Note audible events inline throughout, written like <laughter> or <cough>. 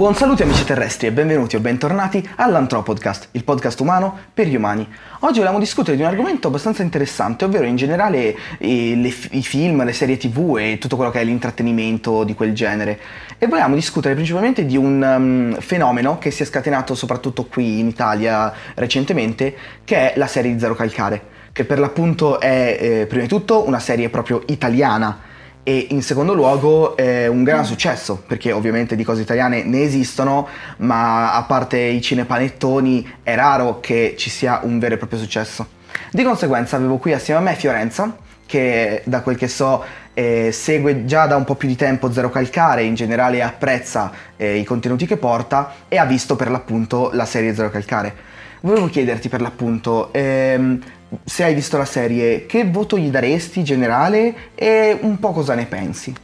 Buon saluto amici terrestri e benvenuti o bentornati all'Antropodcast, il podcast umano per gli umani. Oggi vogliamo discutere di un argomento abbastanza interessante, ovvero in generale eh, le, i film, le serie tv e tutto quello che è l'intrattenimento di quel genere. E vogliamo discutere principalmente di un um, fenomeno che si è scatenato soprattutto qui in Italia recentemente, che è la serie di Zero Calcare, che per l'appunto è eh, prima di tutto una serie proprio italiana e in secondo luogo è un gran successo perché ovviamente di cose italiane ne esistono ma a parte i cinepanettoni è raro che ci sia un vero e proprio successo. Di conseguenza avevo qui assieme a me Fiorenza che da quel che so eh, segue già da un po' più di tempo Zero Calcare in generale apprezza eh, i contenuti che porta e ha visto per l'appunto la serie Zero Calcare. Volevo chiederti per l'appunto ehm, se hai visto la serie, che voto gli daresti generale e un po' cosa ne pensi?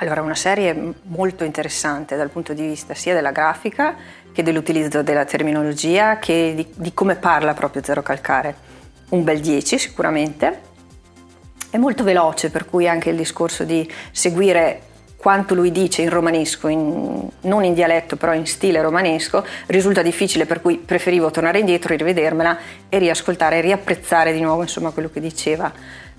Allora, una serie molto interessante dal punto di vista sia della grafica che dell'utilizzo della terminologia che di, di come parla proprio Zero Calcare. Un bel 10 sicuramente. È molto veloce, per cui anche il discorso di seguire quanto lui dice in romanesco, in, non in dialetto però in stile romanesco, risulta difficile per cui preferivo tornare indietro, rivedermela e riascoltare e riapprezzare di nuovo insomma, quello che diceva.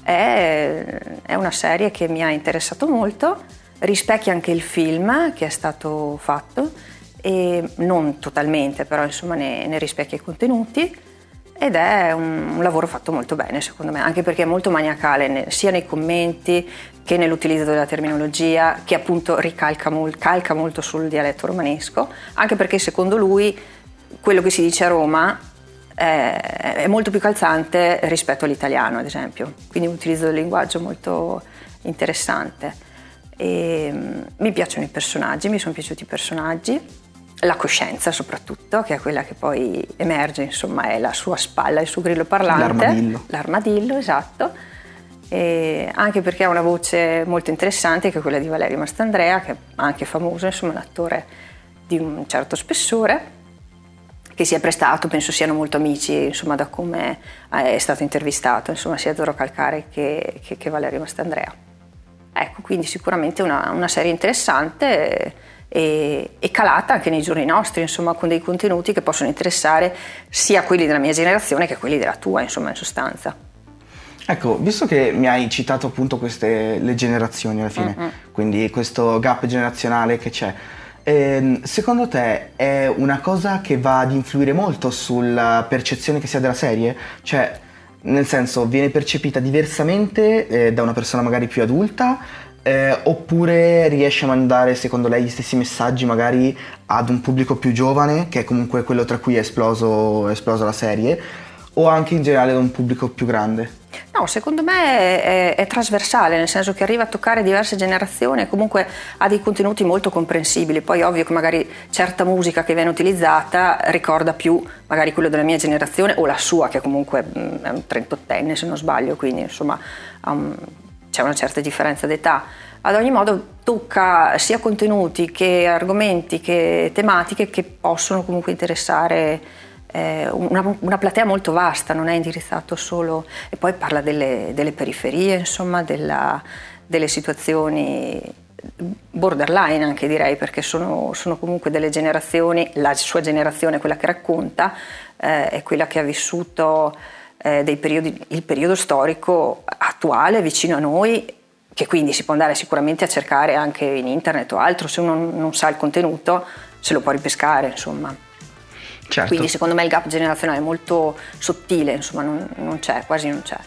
È, è, una serie che mi ha interessato molto, rispecchia anche il film che è stato fatto e non totalmente però insomma ne, ne rispecchia i contenuti ed è un, lavoro fatto molto bene secondo me, anche perché è molto maniacale sia nei commenti che nell'utilizzo della terminologia, che appunto ricalca calca molto sul dialetto romanesco, anche perché secondo lui quello che si dice a Roma è, è molto più calzante rispetto all'italiano, ad esempio, quindi un utilizzo del linguaggio molto interessante. E, mm, mi piacciono i personaggi, mi sono piaciuti i personaggi la coscienza soprattutto, che è quella che poi emerge, insomma, è la sua spalla, il suo grillo parlante. L'armadillo. L'armadillo, esatto. E anche perché ha una voce molto interessante, che è quella di Valerio Mastandrea, che è anche famoso, insomma, un attore di un certo spessore, che si è prestato, penso siano molto amici, insomma, da come è stato intervistato, insomma, sia Doro Calcare che, che, che Valerio Mastandrea. Ecco, quindi sicuramente una, una serie interessante e, e, calata anche nei giorni nostri, insomma, con dei contenuti che possono interessare sia quelli della mia generazione che quelli della tua, insomma, in sostanza. Ecco, visto che mi hai citato appunto queste le generazioni alla fine, mm-hmm. quindi questo gap generazionale che c'è, ehm, secondo te è una cosa che va ad influire molto sulla percezione che si ha della serie? Cioè, nel senso, viene percepita diversamente eh, da una persona magari più adulta eh, oppure riesce a mandare secondo lei gli stessi messaggi magari ad un pubblico più giovane, che è comunque quello tra cui è, esploso, è esplosa la serie, o anche in generale ad un pubblico più grande? No, secondo me è, è, trasversale, nel senso che arriva a toccare diverse generazioni e comunque ha dei contenuti molto comprensibili. Poi ovvio che magari certa musica che viene utilizzata ricorda più magari quello della mia generazione o la sua, che comunque mm, è un 38enne se non sbaglio, quindi insomma um, c'è una certa differenza d'età. Ad ogni modo tocca sia contenuti che argomenti che tematiche che possono comunque interessare una, una, platea molto vasta, non è indirizzato solo... e poi parla delle, delle periferie, insomma, della, delle situazioni borderline anche direi perché sono, sono, comunque delle generazioni, la sua generazione, quella che racconta, eh, è quella che ha vissuto eh, periodi, il periodo storico attuale vicino a noi che quindi si può andare sicuramente a cercare anche in internet o altro, se uno non sa il contenuto se lo può ripescare insomma. Certo. Quindi secondo me il gap generazionale è molto sottile, insomma non, non c'è, quasi non c'è.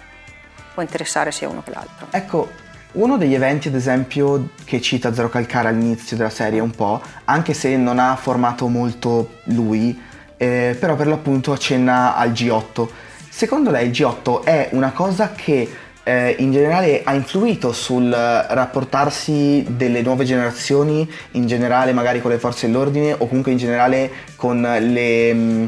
Può interessare sia uno che l'altro. Ecco, uno degli eventi, ad esempio, che cita Zero Calcara all'inizio della serie un po', anche se non ha formato molto lui, eh, però per l'appunto accenna al G8 Secondo lei il G8 è una cosa che eh, in generale ha influito sul rapportarsi delle nuove generazioni, in generale magari con le forze dell'ordine o comunque in generale con le, mm,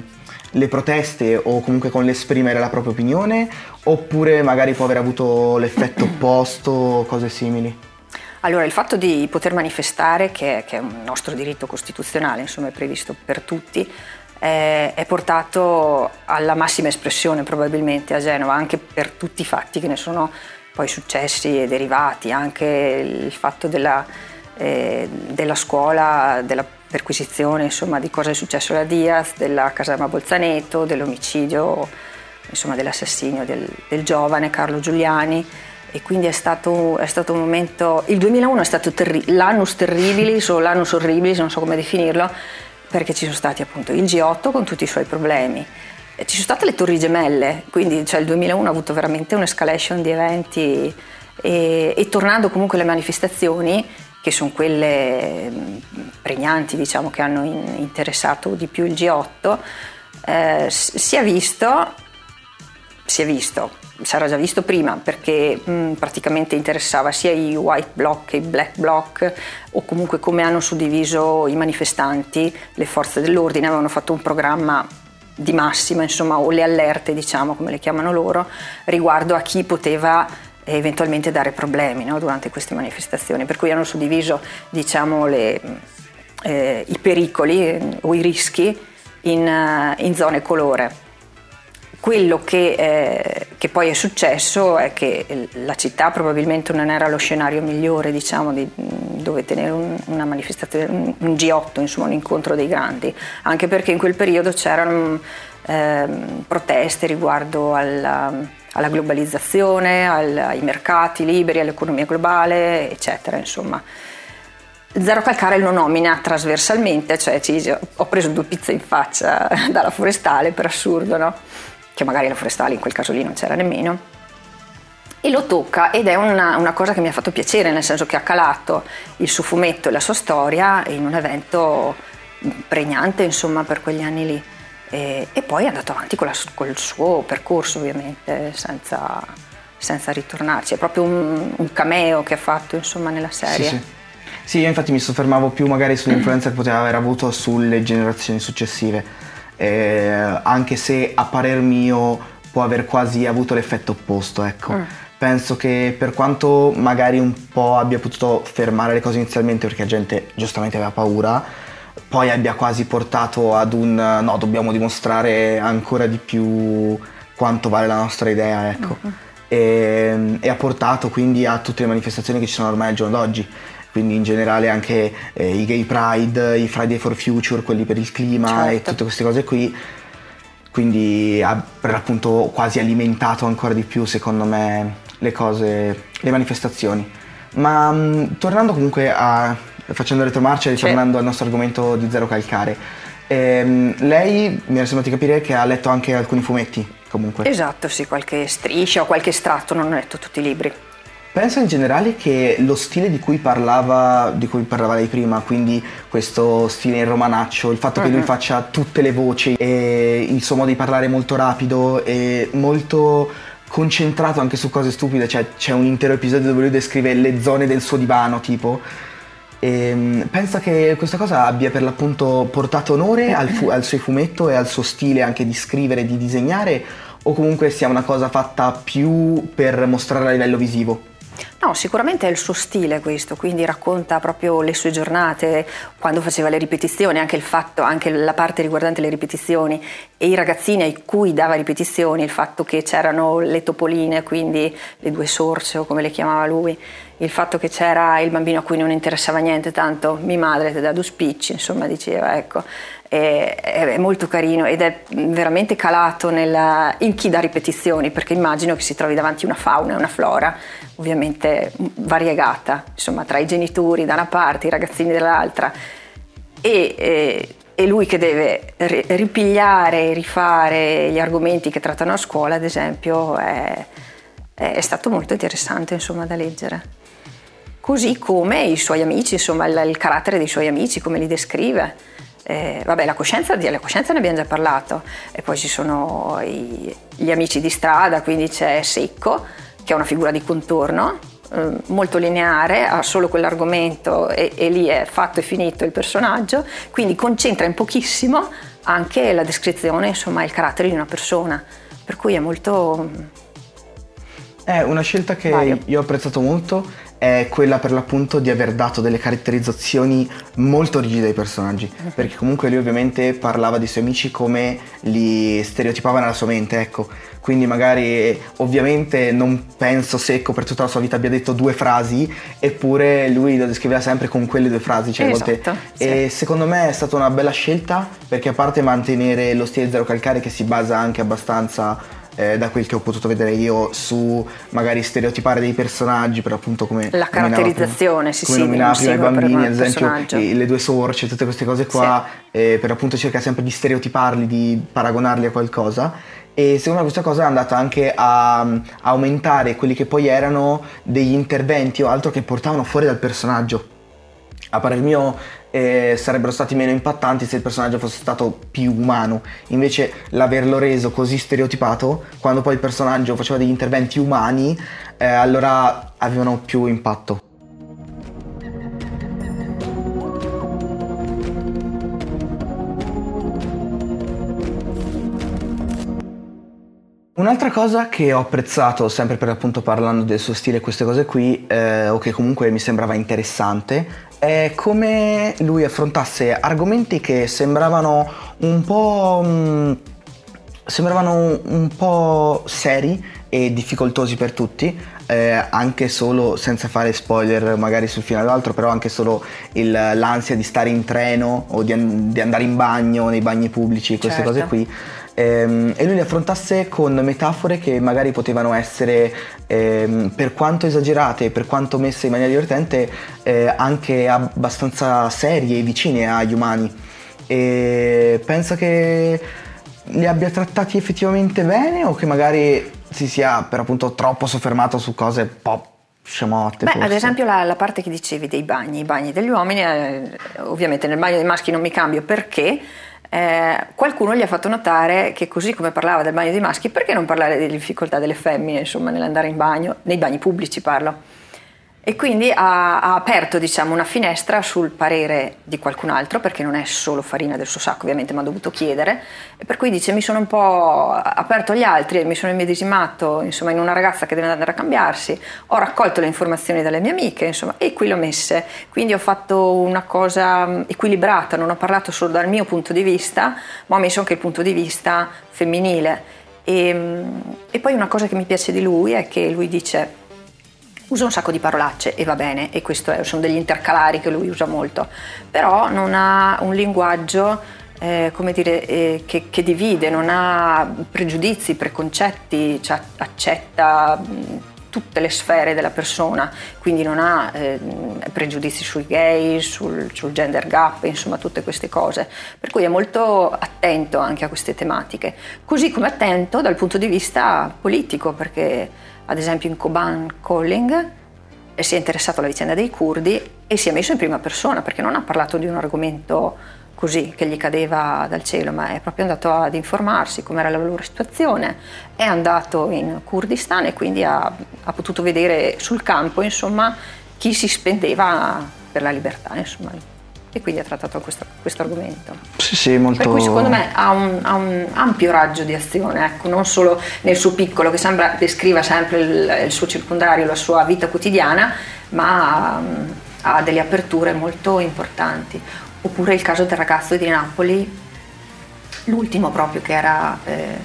le proteste o comunque con l'esprimere la propria opinione oppure magari può aver avuto l'effetto <clears throat> opposto, cose simili? Allora, il fatto di poter manifestare, che, che, è un nostro diritto costituzionale, insomma è previsto per tutti, è, portato alla massima espressione probabilmente a Genova, anche per tutti i fatti che ne sono poi successi e derivati, anche il fatto della, eh, della scuola, della perquisizione insomma, di cosa è successo alla Diaz, della caserma Bolzaneto, dell'omicidio, insomma, dell'assassinio del, del, giovane Carlo Giuliani. E quindi è stato, è stato un momento, il 2001 è stato terri- l'annus terribilis o l'annus orribilis, non so come definirlo, perché ci sono stati appunto il G8 con tutti i suoi problemi, ci sono state le torri gemelle, quindi cioè, il 2001 ha avuto veramente un'escalation di eventi e, e tornando comunque alle manifestazioni, che sono quelle pregnanti diciamo, che hanno in, interessato di più il G8, eh, si è visto, si è visto, sarà già visto prima perché mh, praticamente interessava sia i white bloc che i black bloc o comunque come hanno suddiviso i manifestanti, le forze dell'ordine avevano fatto un programma di massima, insomma, o le allerte, diciamo, come le chiamano loro, riguardo a chi poteva eventualmente dare problemi no, durante queste manifestazioni, per cui hanno suddiviso diciamo, le, eh, i pericoli eh, o i rischi in, uh, in zone colore. Quello che, eh, che, poi è successo è che la città probabilmente non era lo scenario migliore diciamo, di, dove tenere un, una manifestazione, un, un, G8, insomma un incontro dei grandi, anche perché in quel periodo c'erano eh, proteste riguardo alla alla globalizzazione, al, ai mercati liberi, all'economia globale, eccetera. Insomma. Zero Calcare lo nomina trasversalmente, cioè ci, ho preso due pizze in faccia <laughs> dalla forestale, per assurdo, no? Che magari la forestale in quel caso lì non c'era nemmeno, e lo tocca ed è una, una, cosa che mi ha fatto piacere, nel senso che ha calato il suo fumetto e la sua storia in un evento pregnante insomma per quegli anni lì e, e poi è andato avanti con, la, con, il suo percorso ovviamente senza, senza ritornarci, è proprio un, un, cameo che ha fatto insomma nella serie. Sì, sì. sì, io infatti mi soffermavo più magari sull'influenza che poteva aver avuto sulle generazioni successive, eh, anche se a parer mio può aver quasi avuto l'effetto opposto, ecco. Mm. Penso che per quanto magari un po' abbia potuto fermare le cose inizialmente perché la gente giustamente aveva paura, poi abbia quasi portato ad un no, dobbiamo dimostrare ancora di più quanto vale la nostra idea, ecco. Uh-huh. E, e, ha portato quindi a tutte le manifestazioni che ci sono ormai al giorno d'oggi. Quindi in generale anche eh, i Gay Pride, i Friday for Future, quelli per il clima certo. e tutte queste cose qui. Quindi ha per appunto quasi alimentato ancora di più, secondo me, le cose, le manifestazioni. Ma mh, tornando comunque a facendo retromarcia e ritornando al nostro argomento di Zero Calcare. Ehm, lei mi è sembrato di capire che ha letto anche alcuni fumetti, comunque. Esatto, sì, qualche striscia o qualche estratto, non ho letto tutti i libri. Penso in generale che lo stile di cui parlava, di cui parlava lei prima, quindi questo stile in romanaccio, il fatto che uh-huh. lui mhm. faccia tutte le voci e il suo modo di parlare molto rapido e molto concentrato anche su cose stupide, cioè c'è un intero episodio dove lui descrive le zone del suo divano, tipo e ehm, pensa che questa cosa abbia per l'appunto portato onore al, fu- al suo fumetto e al suo stile anche di scrivere e di disegnare o comunque sia una cosa fatta più per mostrare a livello visivo? No, sicuramente è il suo stile questo, quindi racconta proprio le sue giornate, quando faceva le ripetizioni, anche il fatto, anche la parte riguardante le ripetizioni. E i ragazzini ai cui dava ripetizioni, il fatto che c'erano le topoline, quindi le due sorce o come le chiamava lui, il fatto che c'era il bambino a cui non interessava niente, tanto mi madre te da due spicci, insomma diceva, ecco, è, è molto carino ed è veramente calato nella, in chi dà ripetizioni, perché immagino che si trovi davanti una fauna e una flora ovviamente variegata, insomma tra i genitori da una parte, i ragazzini dall'altra e, e, e lui che deve ripigliare rifare gli argomenti che trattano a scuola, ad esempio, è, è stato molto interessante insomma, da leggere così come i suoi amici, insomma il, il carattere dei suoi amici, come li descrive. Eh, vabbè, la coscienza, della coscienza ne abbiamo già parlato, e poi ci sono i, gli amici di strada, quindi c'è Secco, che è una figura di contorno, eh, molto lineare, ha solo quell'argomento e, e, lì è fatto e finito il personaggio, quindi concentra in pochissimo anche la descrizione, insomma, il carattere di una persona, per cui è molto... È una scelta che Vario. io ho apprezzato molto è quella per l'appunto di aver dato delle caratterizzazioni molto rigide ai personaggi, perché comunque lui ovviamente parlava dei suoi amici come li stereotipava nella sua mente, ecco. Quindi magari ovviamente non penso secco per tutta la sua vita abbia detto due frasi, eppure lui lo descriveva sempre con quelle due frasi, cioè a volte Esatto, sì. e secondo me è stata una bella scelta perché a parte mantenere lo stile zero calcare che si basa anche abbastanza eh, da quel che ho potuto vedere io su magari stereotipare dei personaggi per appunto come La caratterizzazione, prima, sì, come sì, nominava prima i bambini ad esempio i- le due sorce tutte queste cose qua eh, per appunto cerca sempre di stereotiparli di paragonarli a qualcosa. E secondo me questa cosa è andata anche a, a aumentare quelli che poi erano degli interventi o altro che portavano fuori dal personaggio. A parer mio eh, sarebbero stati meno impattanti se il personaggio fosse stato più umano. Invece l'averlo reso così stereotipato, quando poi il personaggio faceva degli interventi umani, eh, allora avevano più impatto. Un'altra cosa che ho apprezzato, sempre per appunto parlando del suo stile e queste cose qui, eh, o che comunque mi sembrava interessante, è come lui affrontasse argomenti che sembravano un po'. mm, sembravano un po' seri e difficoltosi per tutti, eh, anche solo senza fare spoiler magari sul finale o altro, però anche solo il- l'ansia di stare in treno o di, di andare in bagno, nei bagni pubblici, queste Certo. cose qui. Ehm, e lui le affrontasse con metafore che magari potevano essere, ehm, per quanto esagerate, per quanto messe in maniera divertente, eh, anche abbastanza serie e vicine agli umani. E penso che li abbia trattati effettivamente bene o che magari si sia per appunto troppo soffermato su cose un po' scemotte. Beh, forse. ad esempio la, la parte che dicevi dei bagni, i bagni degli uomini, eh, ovviamente nel bagno dei maschi non mi cambio perché eh, qualcuno gli ha fatto notare che così come parlava del bagno dei maschi, perché non parlare delle difficoltà delle femmine, insomma, nell'andare in bagno, nei bagni pubblici parlo. E quindi ha, ha aperto diciamo, una finestra sul parere di qualcun altro, perché non è solo farina del suo sacco, ovviamente, ma ha dovuto chiedere. E per cui dice: Mi sono un po' aperto agli altri mi sono immedesimato insomma, in una ragazza che deve andare a cambiarsi. Ho raccolto le informazioni dalle mie amiche, insomma, e qui le ho messe. Quindi ho fatto una cosa equilibrata, non ho parlato solo dal mio punto di vista, ma ho messo anche il punto di vista femminile. E, e poi una cosa che mi piace di lui è che lui dice usa un sacco di parolacce e va bene, e questo è- sono degli intercalari che lui usa molto, però non ha un linguaggio eh, come dire, eh, che, che divide, non ha pregiudizi, preconcetti, cioè accetta tutte le sfere della persona, quindi non ha eh, pregiudizi sui gay, sul, sul gender gap, insomma tutte queste cose. Per cui è molto attento anche a queste tematiche, così come attento dal punto di vista politico, perché ad esempio in Koban Calling eh, si è interessato alla vicenda dei curdi e si è messo in prima persona perché non ha parlato di un argomento così che gli cadeva dal cielo, ma è proprio andato ad informarsi com'era la loro situazione, è andato in Kurdistan e quindi ha, ha potuto vedere sul campo insomma, chi si spendeva per la libertà insomma, e quindi ha trattato questo, questo argomento. Sì, sì, molto... Per cui secondo me ha un, ha un ampio raggio di azione, ecco, non solo nel suo piccolo, che sembra descriva sempre il, il suo circondario, la sua vita quotidiana, ma um, ha delle aperture molto importanti. Oppure il caso del ragazzo di Napoli, l'ultimo proprio che era eh,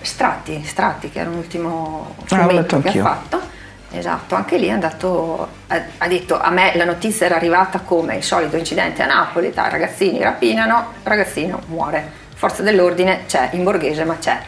Stratti, Stratti, che era l'ultimo Ah, fumetto che ha fatto. Esatto, anche lì andato, ha, detto a me la notizia era arrivata come il solito incidente a Napoli, dai, ragazzini rapinano, ragazzino muore, forza dell'ordine c'è, in borghese ma c'è.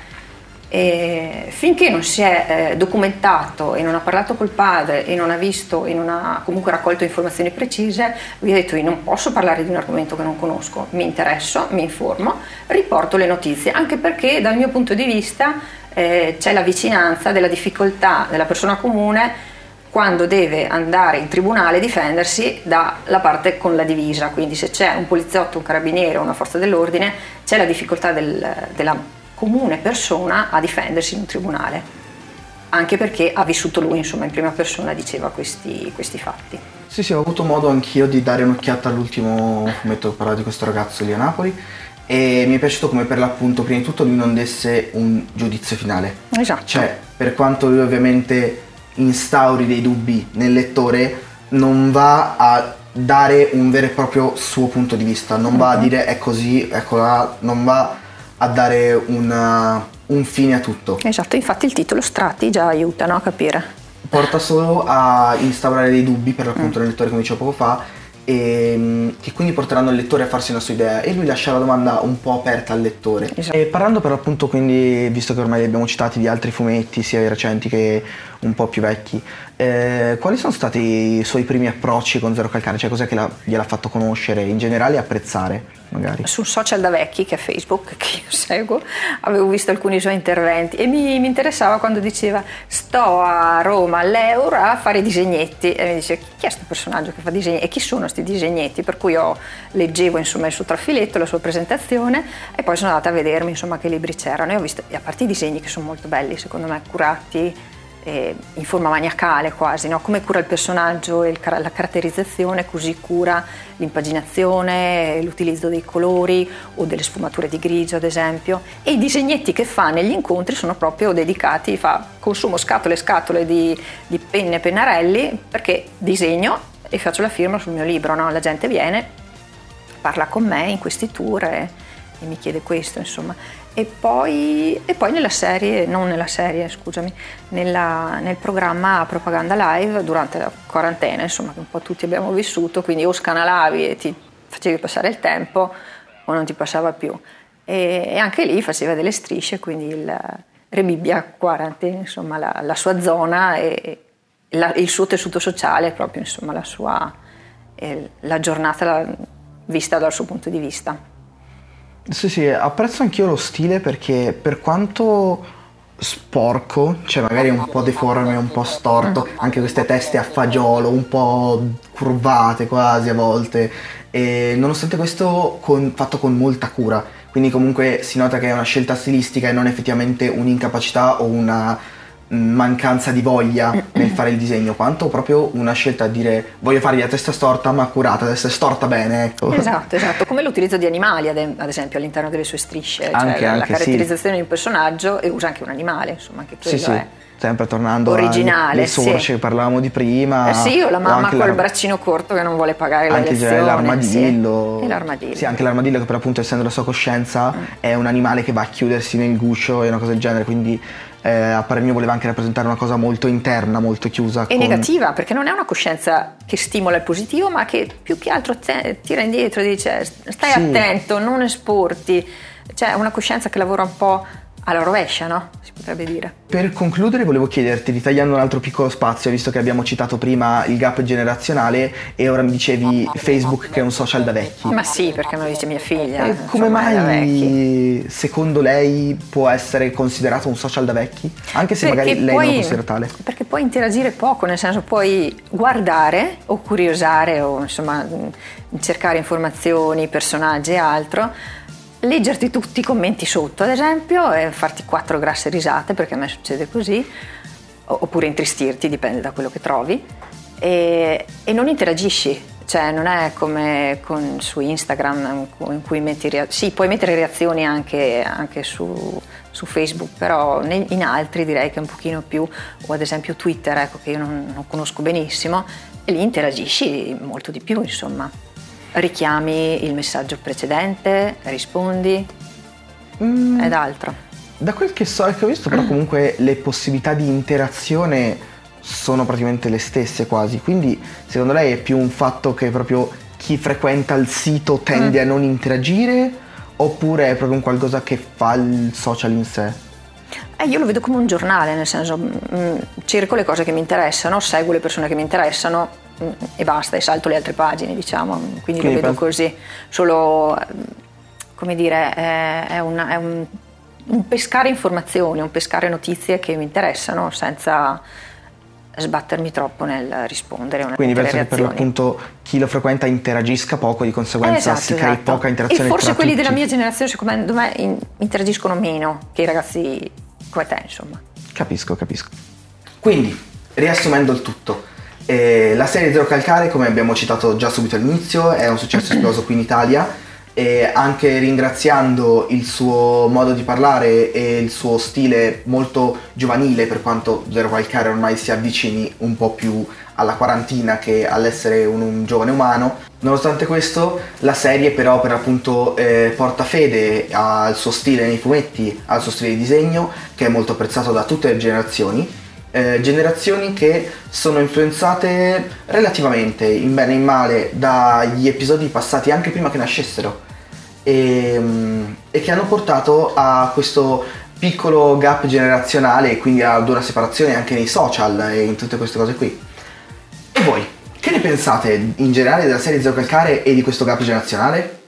E finché non si è eh, documentato e non ha parlato col padre e non ha visto e non ha comunque raccolto informazioni precise, lui ha detto io non posso parlare di un argomento che non conosco, mi interesso, mi informo, riporto le notizie, anche perché dal mio punto di vista eh, c'è la vicinanza della difficoltà della persona comune quando deve andare in tribunale a difendersi dalla parte con la divisa, quindi se c'è un poliziotto, un carabiniere o una forza dell'ordine, c'è la difficoltà del- della comune persona a difendersi in un tribunale, anche perché ha vissuto lui, insomma, in prima persona diceva questi, questi fatti. Sì, sì, ho avuto modo anch'io di dare un'occhiata all'ultimo fumetto che parlava di questo ragazzo lì a Napoli e mi è piaciuto come per l'appunto prima di tutto lui non desse un giudizio finale. Esatto. Cioè, per quanto lui ovviamente instauri dei dubbi nel lettore non va a dare un vero e proprio suo punto di vista, non va a dire è così, ecco là, non va a dare una, un fine a tutto. Esatto, infatti il titolo Strati già aiuta no, a capire. Porta solo a instaurare dei dubbi per l'appunto mm. nel lettore come dicevo poco fa e, mm, che quindi porteranno il lettore a farsi una sua idea e lui lascia la domanda un po' aperta al lettore. Esatto. Parlando per l'appunto quindi, visto che ormai li abbiamo citati di altri fumetti, sia i recenti che un po' più vecchi, eh, quali sono stati i suoi primi approcci con Zero Calcare? Cioè cos'è che la, gliel'ha fatto conoscere in generale e apprezzare? Magari. Sul social da vecchi, che è Facebook, <laughs> che io seguo, avevo visto alcuni suoi interventi e mi, mi interessava quando diceva sto a Roma all'Euro a fare disegnetti e mi dice chi è questo personaggio che fa disegni e chi sono questi disegnetti? Per cui io leggevo insomma il suo trafiletto, la sua presentazione e poi sono andata a vedermi insomma che libri c'erano e ho visto, a parte i disegni che sono molto belli secondo me, curati, eh, in forma maniacale quasi, no? come cura il personaggio e la caratterizzazione, così cura l'impaginazione, l'utilizzo dei colori o delle sfumature di grigio ad esempio e i disegnetti che fa negli incontri sono proprio dedicati, fa consumo scatole e scatole di, di penne e pennarelli perché disegno e faccio la firma sul mio libro, no? la gente viene, parla con me in questi tour e, e mi chiede questo insomma e poi, e poi, nella serie, non nella serie, scusami, nella, nel programma Propaganda Live durante la quarantena, insomma, che un po' tutti abbiamo vissuto, quindi o scanalavi e ti facevi passare il tempo o non ti passava più. E, e anche lì faceva delle strisce, quindi il Rebibbia Quarantena, insomma, la, la sua zona e la, il suo tessuto sociale, proprio insomma, la sua la giornata vista dal suo punto di vista. Sì, sì, apprezzo anch'io lo stile perché per quanto sporco, cioè magari un po' deforme, un po' storto, anche queste teste a fagiolo, un po' curvate quasi a volte, e nonostante questo con, fatto con molta cura, quindi comunque si nota che è una scelta stilistica e non effettivamente un'incapacità o una mancanza di voglia nel fare il disegno, quanto proprio una scelta a dire voglio fargli la testa storta ma curata, deve essere storta bene. Ecco. Esatto, esatto, come l'utilizzo di animali ad esempio all'interno delle sue strisce, cioè anche, la, la caratterizzazione sì. di un personaggio e usa anche un animale, insomma, anche quello sì, sì. è sempre tornando originale, alle sorce sì. che parlavamo di prima. Eh sì, o la mamma col l'ar... braccino corto che non vuole pagare la anche lezione. l'armadillo. Sì. E l'armadillo. Sì, anche l'armadillo che per appunto essendo la sua coscienza mm. è un animale che va a chiudersi nel guscio e una cosa del genere, quindi eh, a parer mio voleva anche rappresentare una cosa molto interna, molto chiusa. E con... negativa, perché non è una coscienza che stimola il positivo, ma che più che altro te, tira indietro e dice stai sì. attento, non esporti. Cioè una coscienza che lavora un po' alla rovescia, no? Si potrebbe dire. Per concludere volevo chiederti, ritagliando un altro piccolo spazio, visto che abbiamo citato prima il gap generazionale e ora mi dicevi Facebook che è un social da vecchi. Ma sì, perché me lo dice mia figlia. E come mai secondo lei può essere considerato un social da vecchi? Anche se perché magari lei puoi, non lo considera tale. Perché puoi interagire poco, nel senso puoi guardare o curiosare o insomma cercare informazioni, personaggi e altro leggerti tutti i commenti sotto, ad esempio, e farti quattro grasse risate, perché a me succede così, oppure intristirti, dipende da quello che trovi, e, e non interagisci. Cioè non è come con, su Instagram in cui metti reazioni, sì puoi mettere reazioni anche, anche su, su, Facebook, però in altri direi che è un pochino più, o ad esempio Twitter, ecco, che io non, non conosco benissimo, e lì interagisci molto di più insomma richiami il messaggio precedente, rispondi mm. ed altro. Da quel che so e che ho visto, però comunque le possibilità di interazione sono praticamente le stesse quasi, quindi secondo lei è più un fatto che proprio chi frequenta il sito tende mm. a non interagire oppure è proprio un qualcosa che fa il social in sé? Eh, io lo vedo come un giornale, nel senso mh, mm, cerco le cose che mi interessano, seguo le persone che mi interessano, e basta, e salto le altre pagine, diciamo, quindi, quindi lo vedo così. Solo, come dire, è, è, una, è un, un, pescare informazioni, un pescare notizie che mi interessano senza sbattermi troppo nel rispondere. Una Quindi penso che per l'appunto chi lo frequenta interagisca poco, di conseguenza esatto, si crei esatto. poca interazione. E forse quelli tutti. della mia generazione secondo me interagiscono meno che i ragazzi come te, insomma. Capisco, capisco. Quindi, riassumendo il tutto, eh, la serie Zero Calcare, come abbiamo citato già subito all'inizio, è un successo esploso qui in Italia. e anche ringraziando il suo modo di parlare e il suo stile molto giovanile per quanto Zero Calcare ormai si avvicini un po' più alla quarantina che all'essere un, un giovane umano. Nonostante questo, la serie però per appunto eh, porta fede al suo stile nei fumetti, al suo stile di disegno, che è molto apprezzato da tutte le generazioni. Eh, generazioni che sono influenzate relativamente, in bene e in male, dagli episodi passati anche prima che nascessero e, mm, e che hanno portato a questo piccolo gap generazionale e quindi ad una separazione anche nei social e in tutte queste cose qui. E voi, che ne pensate in generale della serie Zero Calcare e di questo gap generazionale?